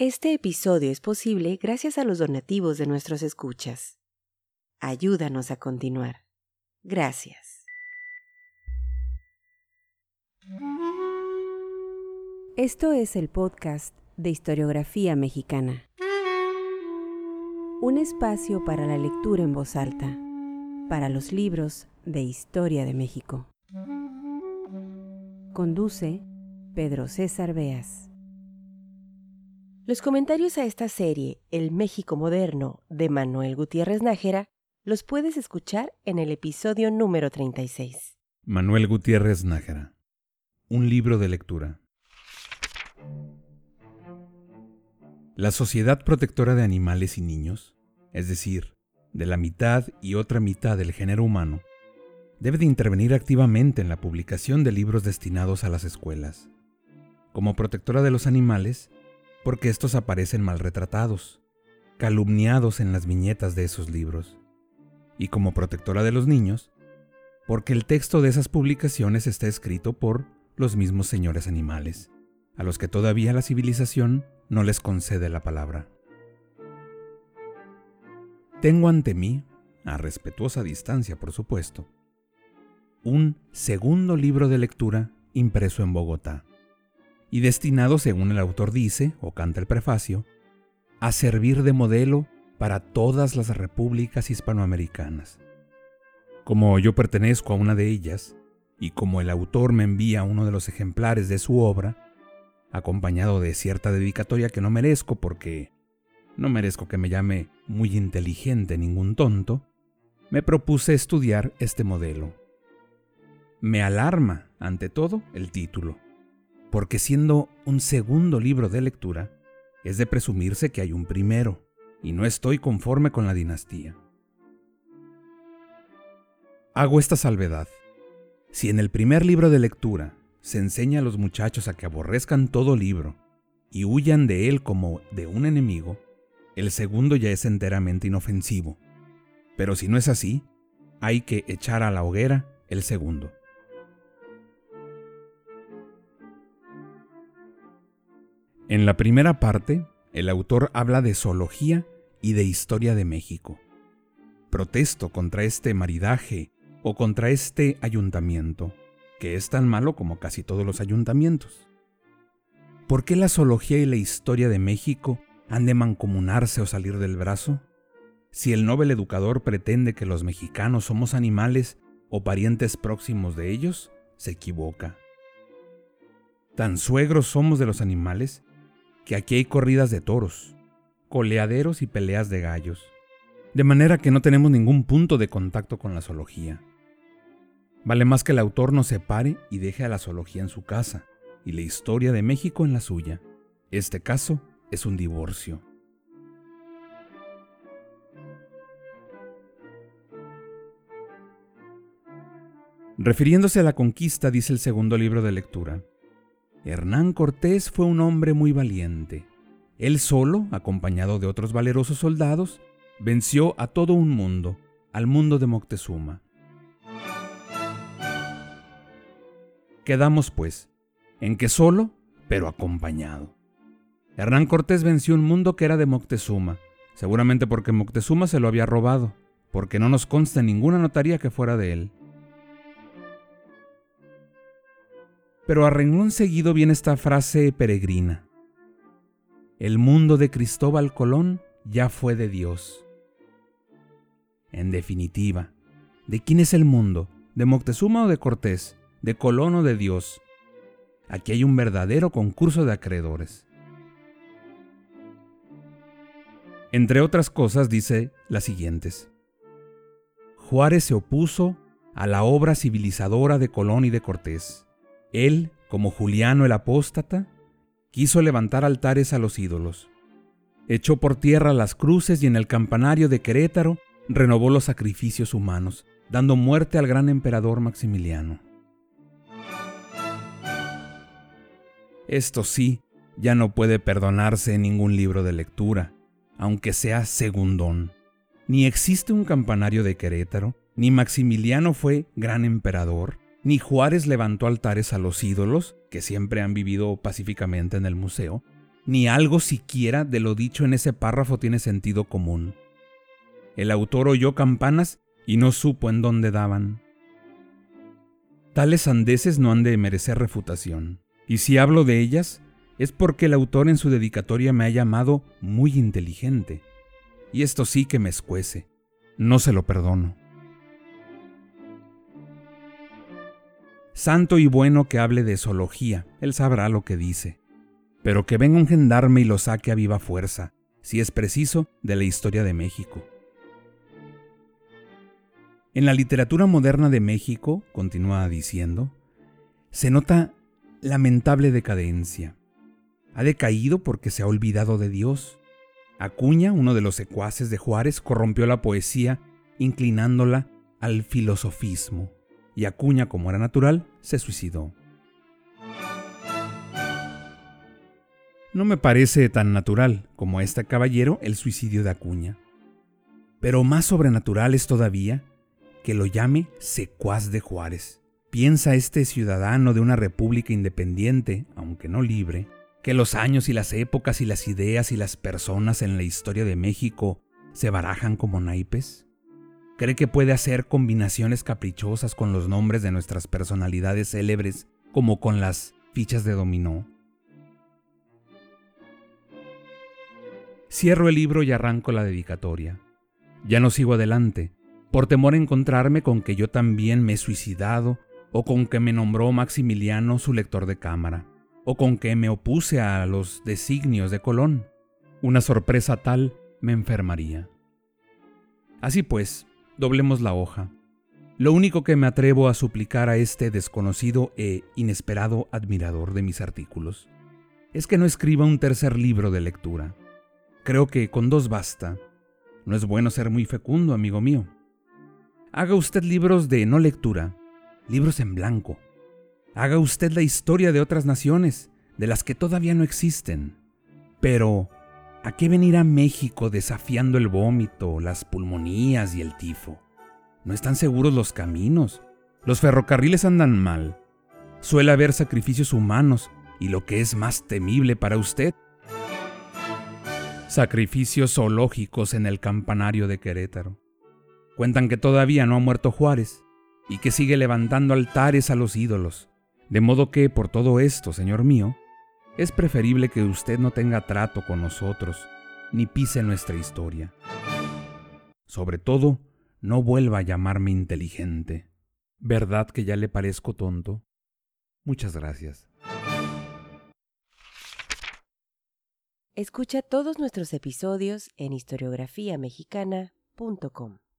Este episodio es posible gracias a los donativos de nuestros escuchas. Ayúdanos a continuar. Gracias. Esto es el podcast de historiografía mexicana. Un espacio para la lectura en voz alta, para los libros de historia de México. Conduce Pedro César Beas. Los comentarios a esta serie, El México Moderno, de Manuel Gutiérrez Nájera, los puedes escuchar en el episodio número 36. Manuel Gutiérrez Nájera. Un libro de lectura. La Sociedad Protectora de Animales y Niños, es decir, de la mitad y otra mitad del género humano, debe de intervenir activamente en la publicación de libros destinados a las escuelas. Como protectora de los animales, porque estos aparecen mal retratados, calumniados en las viñetas de esos libros, y como protectora de los niños, porque el texto de esas publicaciones está escrito por los mismos señores animales, a los que todavía la civilización no les concede la palabra. Tengo ante mí, a respetuosa distancia por supuesto, un segundo libro de lectura impreso en Bogotá y destinado, según el autor dice, o canta el prefacio, a servir de modelo para todas las repúblicas hispanoamericanas. Como yo pertenezco a una de ellas, y como el autor me envía uno de los ejemplares de su obra, acompañado de cierta dedicatoria que no merezco porque no merezco que me llame muy inteligente ningún tonto, me propuse estudiar este modelo. Me alarma, ante todo, el título porque siendo un segundo libro de lectura, es de presumirse que hay un primero, y no estoy conforme con la dinastía. Hago esta salvedad. Si en el primer libro de lectura se enseña a los muchachos a que aborrezcan todo libro y huyan de él como de un enemigo, el segundo ya es enteramente inofensivo. Pero si no es así, hay que echar a la hoguera el segundo. En la primera parte, el autor habla de zoología y de historia de México. Protesto contra este maridaje o contra este ayuntamiento, que es tan malo como casi todos los ayuntamientos. ¿Por qué la zoología y la historia de México han de mancomunarse o salir del brazo? Si el noble educador pretende que los mexicanos somos animales o parientes próximos de ellos, se equivoca. Tan suegros somos de los animales que aquí hay corridas de toros, coleaderos y peleas de gallos, de manera que no tenemos ningún punto de contacto con la zoología. Vale más que el autor nos separe y deje a la zoología en su casa y la historia de México en la suya. Este caso es un divorcio. Refiriéndose a la conquista, dice el segundo libro de lectura, Hernán Cortés fue un hombre muy valiente. Él solo, acompañado de otros valerosos soldados, venció a todo un mundo, al mundo de Moctezuma. Quedamos, pues, en que solo, pero acompañado. Hernán Cortés venció un mundo que era de Moctezuma, seguramente porque Moctezuma se lo había robado, porque no nos consta ninguna notaría que fuera de él. Pero a renglón seguido viene esta frase peregrina. El mundo de Cristóbal Colón ya fue de Dios. En definitiva, ¿de quién es el mundo? ¿De Moctezuma o de Cortés? ¿De Colón o de Dios? Aquí hay un verdadero concurso de acreedores. Entre otras cosas dice las siguientes. Juárez se opuso a la obra civilizadora de Colón y de Cortés. Él, como Juliano el apóstata, quiso levantar altares a los ídolos. Echó por tierra las cruces y en el campanario de Querétaro renovó los sacrificios humanos, dando muerte al gran emperador Maximiliano. Esto sí, ya no puede perdonarse en ningún libro de lectura, aunque sea segundón. Ni existe un campanario de Querétaro, ni Maximiliano fue gran emperador, ni Juárez levantó altares a los ídolos, que siempre han vivido pacíficamente en el museo, ni algo siquiera de lo dicho en ese párrafo tiene sentido común. El autor oyó campanas y no supo en dónde daban. Tales sandeces no han de merecer refutación, y si hablo de ellas, es porque el autor en su dedicatoria me ha llamado muy inteligente, y esto sí que me escuece, no se lo perdono. Santo y bueno que hable de zoología, él sabrá lo que dice, pero que venga un gendarme y lo saque a viva fuerza, si es preciso, de la historia de México. En la literatura moderna de México, continúa diciendo, se nota lamentable decadencia. Ha decaído porque se ha olvidado de Dios. Acuña, uno de los secuaces de Juárez, corrompió la poesía inclinándola al filosofismo, y Acuña, como era natural, se suicidó. No me parece tan natural como este caballero el suicidio de Acuña. Pero más sobrenatural es todavía que lo llame secuaz de Juárez. Piensa este ciudadano de una república independiente, aunque no libre, que los años y las épocas y las ideas y las personas en la historia de México se barajan como naipes? ¿Cree que puede hacer combinaciones caprichosas con los nombres de nuestras personalidades célebres como con las fichas de dominó? Cierro el libro y arranco la dedicatoria. Ya no sigo adelante, por temor a encontrarme con que yo también me he suicidado o con que me nombró Maximiliano su lector de cámara, o con que me opuse a los designios de Colón. Una sorpresa tal me enfermaría. Así pues, doblemos la hoja. Lo único que me atrevo a suplicar a este desconocido e inesperado admirador de mis artículos es que no escriba un tercer libro de lectura. Creo que con dos basta. No es bueno ser muy fecundo, amigo mío. Haga usted libros de no lectura, libros en blanco. Haga usted la historia de otras naciones, de las que todavía no existen. Pero, ¿a qué venir a México desafiando el vómito, las pulmonías y el tifo? No están seguros los caminos. Los ferrocarriles andan mal. Suele haber sacrificios humanos y lo que es más temible para usted, sacrificios zoológicos en el campanario de Querétaro. Cuentan que todavía no ha muerto Juárez y que sigue levantando altares a los ídolos. De modo que, por todo esto, señor mío, es preferible que usted no tenga trato con nosotros, ni pise nuestra historia. Sobre todo, no vuelva a llamarme inteligente. ¿Verdad que ya le parezco tonto? Muchas gracias. Escucha todos nuestros episodios en historiografiamexicana.com.